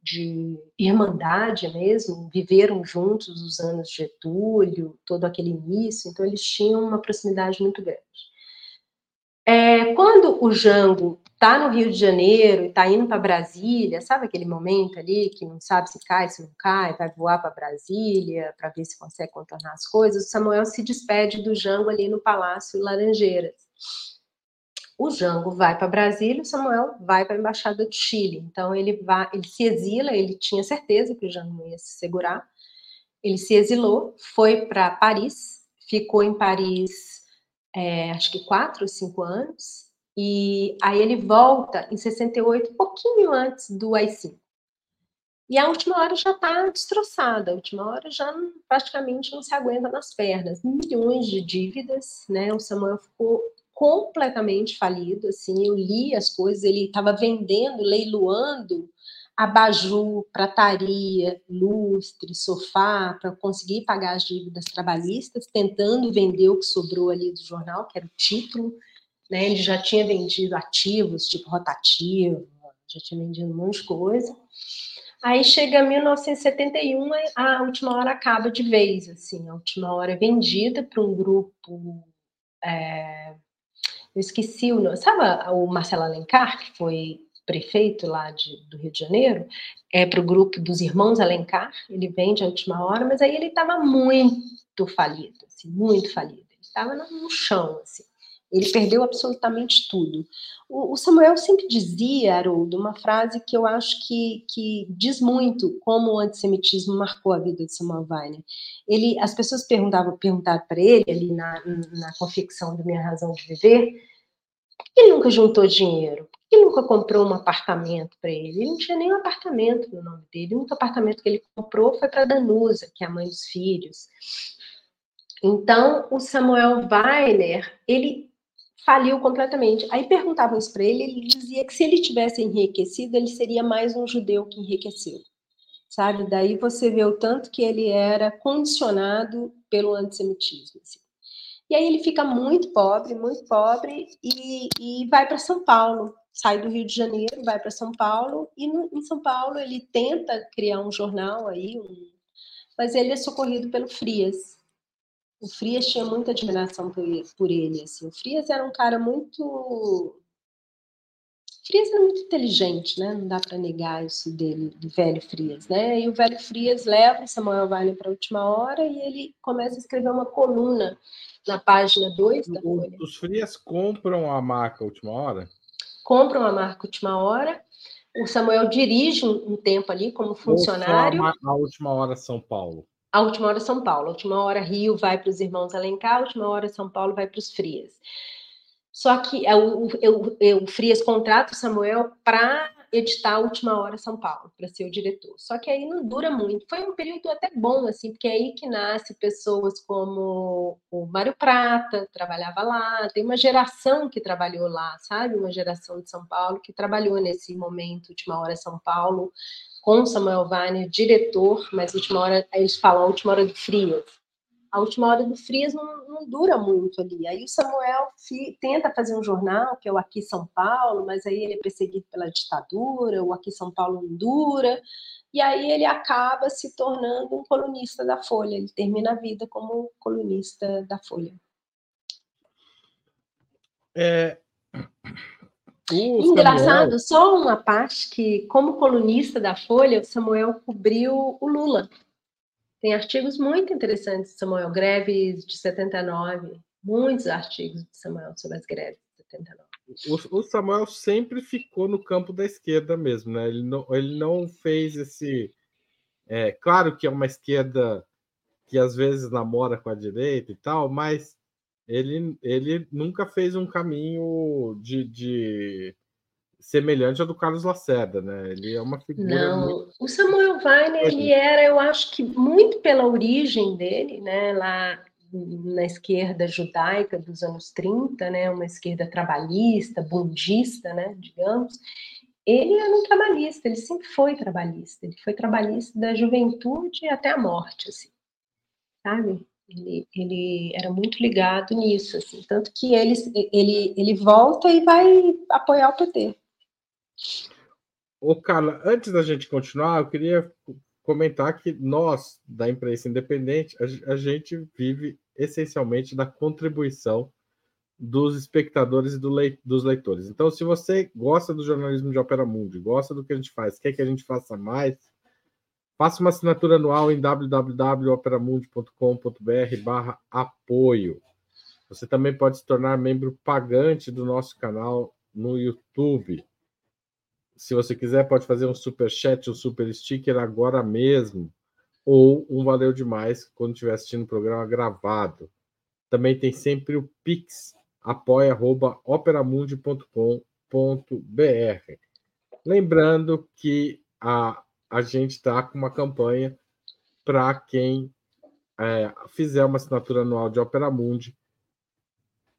de irmandade mesmo, viveram juntos os anos de Getúlio, todo aquele início, então eles tinham uma proximidade muito grande. É, quando o Jango está no Rio de Janeiro e está indo para Brasília, sabe aquele momento ali que não sabe se cai, se não cai, vai voar para Brasília para ver se consegue contornar as coisas, o Samuel se despede do Jango ali no Palácio Laranjeiras o Jango vai para Brasília, o Samuel vai para a embaixada do Chile. Então ele vai, ele se exila, ele tinha certeza que o Jango não ia se segurar. Ele se exilou, foi para Paris, ficou em Paris, é, acho que quatro ou cinco anos, e aí ele volta em 68, pouquinho antes do AI-5. E a última hora já está destroçada, a última hora já praticamente não se aguenta nas pernas. Milhões de dívidas, né? O Samuel ficou completamente falido, assim, eu li as coisas, ele estava vendendo, leiloando abajur, prataria, lustre, sofá, para conseguir pagar as dívidas trabalhistas, tentando vender o que sobrou ali do jornal, que era o título, né? Ele já tinha vendido ativos, tipo rotativo, já tinha vendido um monte de coisa. Aí chega 1971, a última hora acaba de vez, assim, a última hora é vendida para um grupo é, eu esqueci o nome, sabe o Marcelo Alencar, que foi prefeito lá de, do Rio de Janeiro, é para o grupo dos irmãos Alencar, ele vende a última hora, mas aí ele estava muito falido, assim, muito falido, ele estava no chão, assim. Ele perdeu absolutamente tudo. O, Samuel sempre dizia, Haroldo, uma frase que eu acho que, que diz muito como o antissemitismo marcou a vida de Samuel Weiner. Ele, as pessoas perguntavam, perguntavam para ele, ali na, na confecção do Minha Razão de Viver, por que ele nunca juntou dinheiro? Por que ele nunca comprou um apartamento para ele? Ele não tinha nenhum apartamento no nome dele. O único apartamento que ele comprou foi para Danusa, que é a mãe dos filhos. Então, o Samuel Weiner, ele faliu completamente. Aí perguntavam isso para ele, ele dizia que se ele tivesse enriquecido, ele seria mais um judeu que enriqueceu. Sabe? Daí você vê o tanto que ele era condicionado pelo antissemitismo. Assim. E aí ele fica muito pobre, muito pobre, e, e vai para São Paulo. Sai do Rio de Janeiro, vai para São Paulo, e no, em São Paulo ele tenta criar um jornal aí, um, mas ele é socorrido pelo Frias. O Frias tinha muita admiração por ele, por ele assim. O Frias era um cara muito Frias era muito inteligente, né? Não dá para negar isso dele, do velho Frias, né? E o velho Frias leva o Samuel Weiner para a última hora e ele começa a escrever uma coluna na página 2 da Folha. Os Frias compram a marca Última Hora? Compram a marca Última Hora. O Samuel dirige um, tempo ali como funcionário. A, a Última Hora São Paulo. A Última Hora São Paulo. A Última Hora Rio vai para os irmãos Alencar, a Última Hora São Paulo vai para os Frias. Só que é o, o, o Frias contrata o Samuel para editar a Última Hora São Paulo, para ser o diretor. Só que aí não dura muito. Foi um período até bom, assim, porque é aí que nasce pessoas como o Mário Prata, trabalhava lá, tem uma geração que trabalhou lá, sabe? Uma geração de São Paulo que trabalhou nesse momento, Última Hora São Paulo, com Samuel Weiner, diretor, mas Última Hora, eles falam a Última Hora do Frias a última hora do Frias não, não dura muito ali. Aí o Samuel fi, tenta fazer um jornal, que é o Aqui São Paulo, mas aí ele é perseguido pela ditadura, o Aqui São Paulo não dura, e aí ele acaba se tornando um colunista da Folha, ele termina a vida como colunista da Folha. É... Engraçado, Samuel... só uma parte que, como colunista da Folha, o Samuel cobriu o Lula. Tem artigos muito interessantes Samuel, greves de 79, muitos artigos de Samuel sobre as greves de 79. O, o Samuel sempre ficou no campo da esquerda mesmo, né? Ele não, ele não fez esse. É, claro que é uma esquerda que às vezes namora com a direita e tal, mas ele, ele nunca fez um caminho de, de semelhante ao do Carlos Lacerda, né? Ele é uma figura. Não, muito... o Samuel Weiner, ele era, eu acho que muito pela origem dele, né? Lá na esquerda judaica dos anos 30, né? Uma esquerda trabalhista, bundista, né? Digamos. Ele era um trabalhista, ele sempre foi trabalhista. Ele foi trabalhista da juventude até a morte, assim, sabe? Ele, ele, era muito ligado nisso, assim, tanto que ele, ele, ele volta e vai apoiar o PT. Ô, Carla, antes da gente continuar, eu queria comentar que nós, da imprensa independente, a, a gente vive essencialmente da contribuição dos espectadores e do leit dos leitores. Então, se você gosta do jornalismo de Opera Mundi, gosta do que a gente faz, quer que a gente faça mais, faça uma assinatura anual em www.operamundi.com.br barra apoio. Você também pode se tornar membro pagante do nosso canal no YouTube. Se você quiser, pode fazer um super chat, um super sticker agora mesmo, ou um valeu demais quando estiver assistindo o programa gravado. Também tem sempre o Pix, apoia.operamundi.com.br. Lembrando que a, a gente está com uma campanha para quem é, fizer uma assinatura anual de Opera Mundi,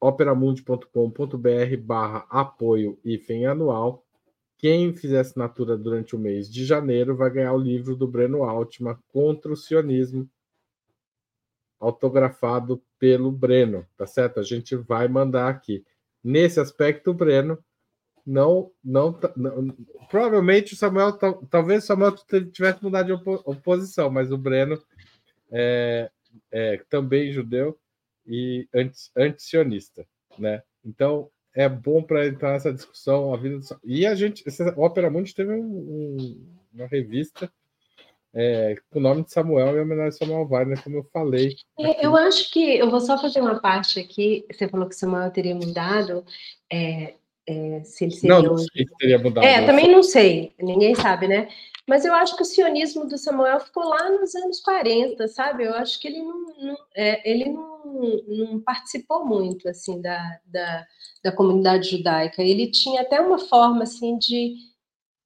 operamundi.com.br barra apoio IFEM anual quem fizer assinatura durante o mês de janeiro vai ganhar o livro do Breno Altman contra o sionismo, autografado pelo Breno, tá certo? A gente vai mandar aqui. Nesse aspecto, o Breno não, não, não provavelmente o Samuel, talvez o Samuel tivesse mudado de oposição, mas o Breno é, é também judeu e anti-sionista, né? Então, é bom para entrar nessa discussão. A vida do... E a gente, essa Ópera Mundi teve um, uma revista é, com o nome de Samuel e homenagem a Samuel Weiner, como eu falei. É, eu acho que eu vou só fazer uma parte aqui. Você falou que Samuel teria mudado. É, é, se ele seria. Não, não sei se teria mudado. É, também não sei, ninguém sabe, né? Mas eu acho que o sionismo do Samuel ficou lá nos anos 40, sabe? Eu acho que ele não, não é, ele não, não, participou muito assim da, da, da, comunidade judaica. Ele tinha até uma forma assim de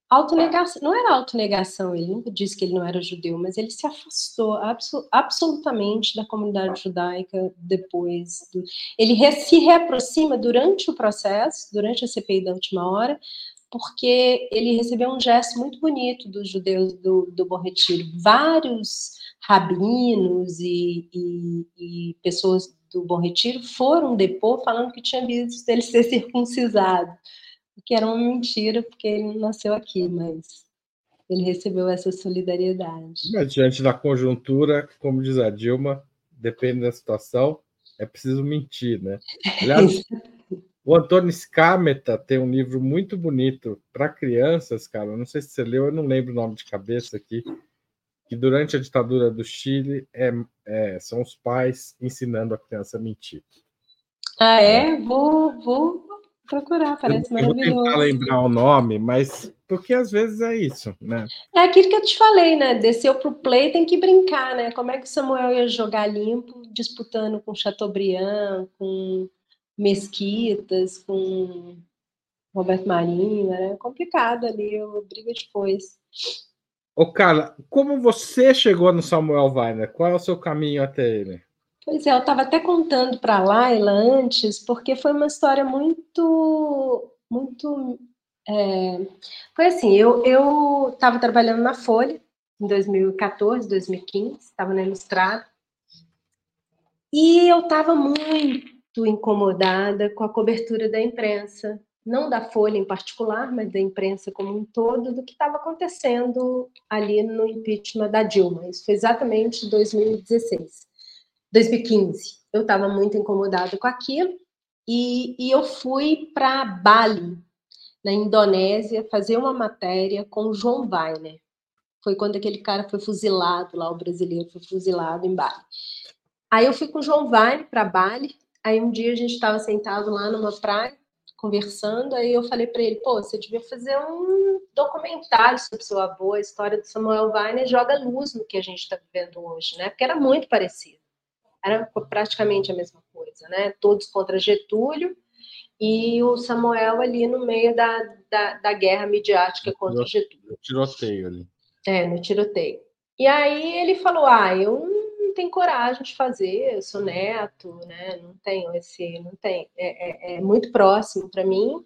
autonegação. Não era autonegação, ele nunca disse que ele não era judeu, mas ele se afastou abso, absolutamente da comunidade judaica depois. Do, ele re, se reaproxima durante o processo, durante a CPI da última hora, porque ele recebeu um gesto muito bonito dos judeus do, do Bom Retiro. Vários rabinos e, e, e, pessoas do Bom Retiro foram depor falando que tinha visto ele ser circuncisado, que era uma mentira, porque ele nasceu aqui, mas ele recebeu essa solidariedade. Mas, diante da conjuntura, como diz a Dilma, depende da situação, é preciso mentir, né? Aliás, o Antônio Scameta tem um livro muito bonito para crianças, cara. Não sei se você leu, eu não lembro o nome de cabeça aqui. Que durante a ditadura do Chile é, é, são os pais ensinando a criança a mentir. Ah, é? Vou, vou procurar, parece eu, maravilhoso. Eu vou tentar lembrar o nome, mas porque às vezes é isso, né? É aquilo que eu te falei, né? Desceu pro play, tem que brincar, né? Como é que o Samuel ia jogar limpo, disputando com Chateaubriand, com Mesquitas, com Roberto Marinho, né? É complicado ali, eu briga depois. Ô, Carla, como você chegou no Samuel Weiner? Qual é o seu caminho até ele? Pois é, eu estava até contando para a Laila antes, porque foi uma história muito, muito. É... Foi assim, eu estava trabalhando na Folha em 2014, 2015, estava na Ilustrada, e eu estava muito incomodada com a cobertura da imprensa, não da Folha em particular, mas da imprensa como um todo, do que estava acontecendo ali no impeachment da Dilma. Isso foi exatamente em 2016, 2015. Eu estava muito incomodada com aquilo e, e eu fui para Bali, na Indonésia, fazer uma matéria com o João Weiner. Foi quando aquele cara foi fuzilado lá, o brasileiro foi fuzilado em Bali. Aí eu fui com o João Weiner para Bali, Aí um dia a gente estava sentado lá numa praia, conversando, aí eu falei para ele, pô, você devia fazer um documentário sobre seu avô, a história do Samuel Weiner joga luz no que a gente está vivendo hoje, né? Porque era muito parecido. Era praticamente a mesma coisa, né? Todos contra Getúlio e o Samuel ali no meio da, da, da guerra midiática contra Getúlio. No tiroteio ali. É, no tiroteio. E aí ele falou, ah, eu tem coragem de fazer, eu sou neto, né? Não tenho esse, não tem, é, é, é muito próximo para mim.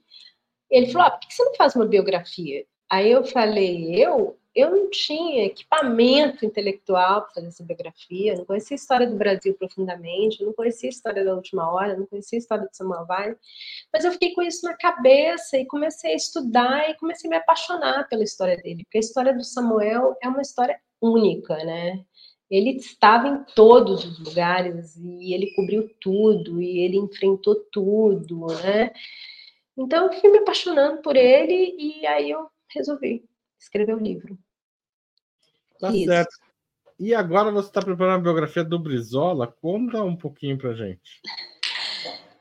Ele falou: ah, por que você não faz uma biografia? Aí eu falei: eu, eu não tinha equipamento intelectual para fazer essa biografia, não conhecia a história do Brasil profundamente, não conhecia a história da última hora, não conhecia a história de Samuel mas eu fiquei com isso na cabeça e comecei a estudar e comecei a me apaixonar pela história dele, porque a história do Samuel é uma história única, né? ele estava em todos os lugares e ele cobriu tudo e ele enfrentou tudo, né? Então eu fui me apaixonando por ele e aí eu resolvi escrever o livro. Tá Isso. certo. E agora você está preparando a biografia do Brizola? Conta um pouquinho pra gente.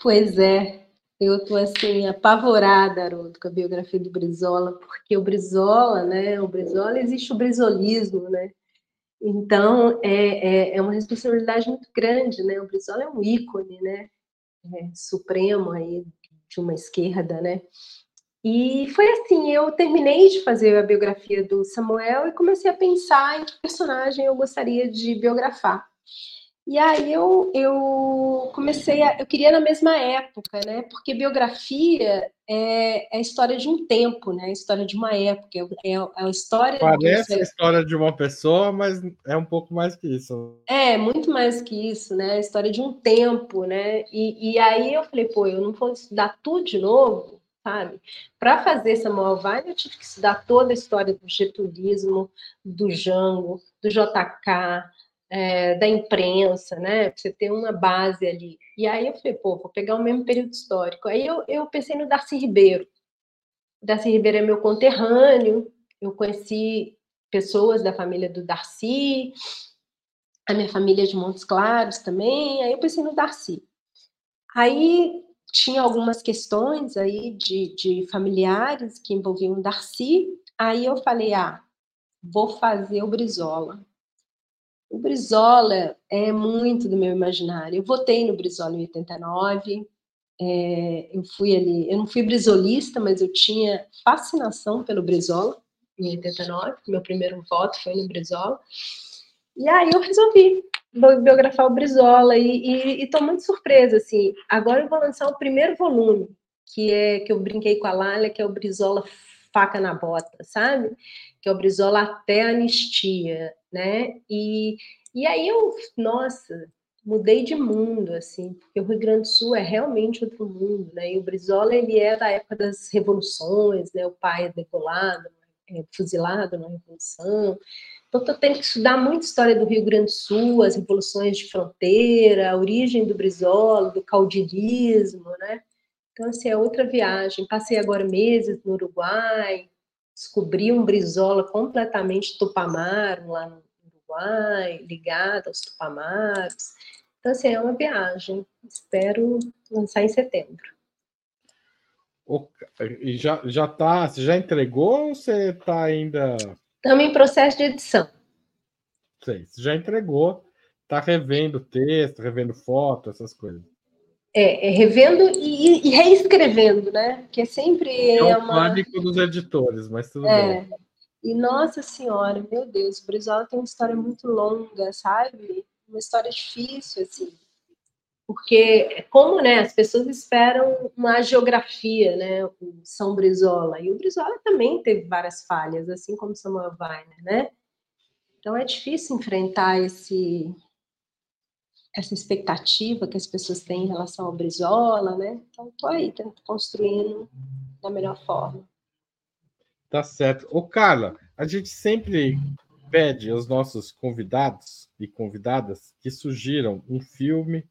Pois é, eu estou assim apavorada, Haroldo, com a biografia do Brizola, porque o Brizola, né? O Brizola existe o brizolismo, né? Então, é, é, é, uma responsabilidade muito grande, né? O Brizola é um ícone, né? É, supremo aí de uma esquerda, né? E foi assim, eu terminei de fazer a biografia do Samuel e comecei a pensar em que personagem eu gostaria de biografar. E aí eu, eu comecei a. Eu queria na mesma época, né? Porque biografia é, é a história de um tempo, né? A história de uma época. É, é a história. Parece a história de uma pessoa, mas é um pouco mais que isso. É, muito mais que isso, né? A história de um tempo, né? E, e aí eu falei, pô, eu não vou estudar tudo de novo, sabe? Para fazer Samuel Weiner, eu tive que estudar toda a história do getulismo, do Jango, do JK é, da imprensa, né? Você ter uma base ali. E aí eu falei, pô, vou pegar o mesmo período histórico. Aí eu, eu pensei no Darcy Ribeiro. O Darcy Ribeiro é meu conterrâneo, eu conheci pessoas da família do Darcy, a minha família é de Montes Claros também, aí eu pensei no Darcy. Aí tinha algumas questões aí de, de familiares que envolviam Darcy, aí eu falei, ah, vou fazer o Brizola. O Brizola é muito do meu imaginário. Eu votei no Brizola em 89. É, eu fui ali, eu não fui brizolista, mas eu tinha fascinação pelo Brizola em 89. Meu primeiro voto foi no Brizola. E aí eu resolvi biografar o Brizola e estou muito surpresa assim. Agora eu vou lançar o primeiro volume, que é que eu brinquei com a Lália, que é o Brizola faca na bota, sabe? Que é o Brizola até anistia né? E, e aí eu, nossa, mudei de mundo, assim, porque o Rio Grande do Sul é realmente outro mundo, né? E o Brizola, ele é da época das revoluções, né? O pai é decolado, é, fuzilado na Revolução. Então, estou tendo que estudar muito história do Rio Grande do Sul, as revoluções de fronteira, a origem do Brizola, do caudilismo, né? Então, assim, é outra viagem. Passei agora meses no Uruguai, descobri um Brizola completamente tupamaro lá no Uruguai, ligado aos tupamaros. Então, assim, é uma viagem. Espero lançar em setembro. Já, já tá, você já entregou ou você está ainda. Estamos em processo de edição. Sei, você já entregou, está revendo texto, revendo foto, essas coisas. É, é revendo e, e, reescrevendo, né? Que é sempre. É, é o uma... pânico dos editores, mas tudo é. bem. E nossa senhora, meu Deus, o Brizola tem uma história muito longa, sabe? Uma história difícil, assim porque como né, as pessoas esperam uma geografia, né, o São Brizola, e o Brizola também teve várias falhas, assim como Samuel Weiner, né? Então é difícil enfrentar esse essa expectativa que as pessoas têm em relação ao Brizola, né? Então estou aí construindo da melhor forma. Tá certo. Ô Carla, a gente sempre pede aos nossos convidados e convidadas que sugiram um filme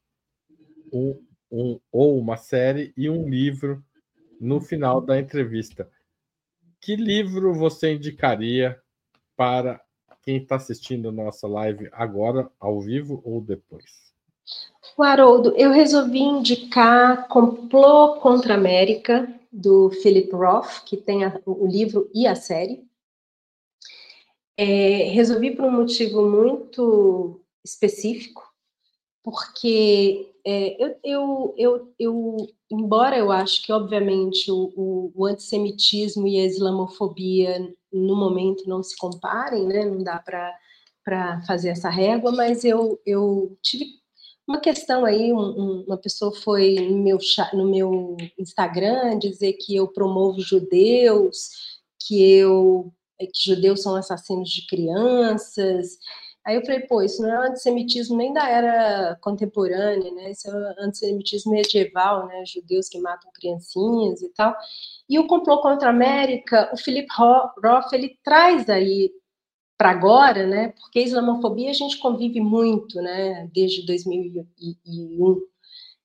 um, um, ou uma série e um livro no final da entrevista. Que livro você indicaria para quem está assistindo nossa live agora, ao vivo ou depois? O Haroldo, eu resolvi indicar Complô contra a América, do Philip Roth, que tem a, o livro e a série. É, resolvi por um motivo muito específico, porque é, eu, eu, eu, eu, embora eu acho que, obviamente, o, o, antissemitismo e a islamofobia no momento não se comparem, né? não dá para fazer essa régua, mas eu, eu tive uma questão aí, um, uma pessoa foi no meu, no meu Instagram dizer que eu promovo judeus, que eu que judeus são assassinos de crianças, Aí eu falei, pô, isso não é antissemitismo nem da era contemporânea, né? Isso é antissemitismo medieval, né? Judeus que matam criancinhas e tal. E o complô contra a América, o Philip Roth, ele traz aí para agora, né? Porque islamofobia a gente convive muito, né? Desde 2001.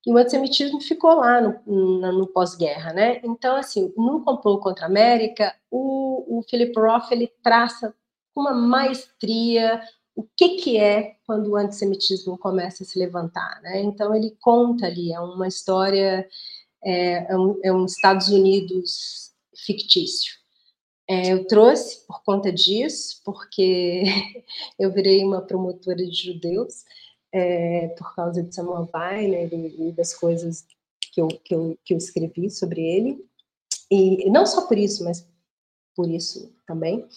E o antissemitismo ficou lá no, no, no pós-guerra, né? Então, assim, no complô contra a América, o, o Philip Roth, ele traça uma maestria o que, que é quando o antissemitismo começa a se levantar. Né? Então, ele conta ali, é uma história, é, é, um, é um, Estados Unidos fictício. É, eu trouxe por conta disso, porque eu virei uma promotora de judeus, é, por causa de Samuel Weiner e, e das coisas que eu, que, eu, que eu escrevi sobre ele. E não só por isso, mas por isso também.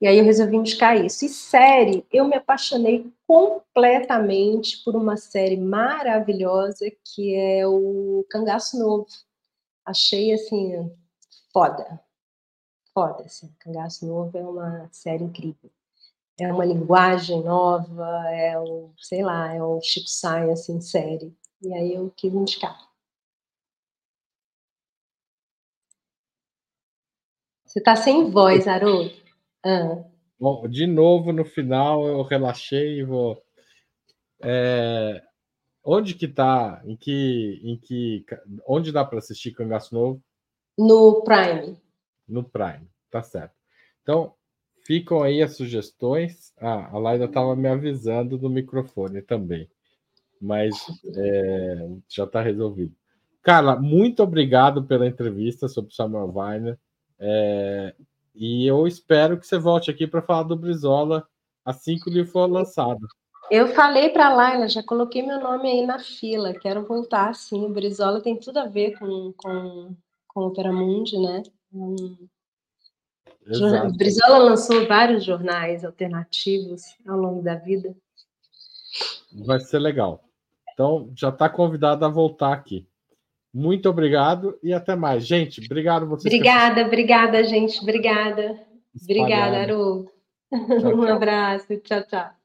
E aí eu resolvi indicar isso. E série, eu me apaixonei completamente por uma série maravilhosa que é o Cangaço Novo. Achei assim foda. Foda, assim. Cangaço Novo é uma série incrível. É uma linguagem nova, é o, sei lá, é o Chico Science em série. E aí eu quis indicar. Você está sem voz, Haroldo. Ah. Bom, de novo, no final, eu relaxei e vou. É... Onde que tá? Em que, em que, onde dá para assistir Cangaço Novo? No Prime. No Prime, tá certo. Então, ficam aí as sugestões. Ah, a Laida estava me avisando do microfone também, mas é, já está resolvido. Carla, muito obrigado pela entrevista sobre Samuel Weiner. É, e eu espero que você volte aqui para falar do Brizola assim que ele for lançado. Eu falei para a Laila, já coloquei meu nome aí na fila, quero voltar sim. O Brizola tem tudo a ver com, com, com o Operamundi, né? Um... O Brizola lançou vários jornais alternativos ao longo da vida. Vai ser legal. Então, já está convidado a voltar aqui. Muito obrigado e até mais. Gente, obrigado vocês. Obrigada, obrigada, gente. Obrigada. Obrigada, Haroldo. Um abraço. Tchau, tchau.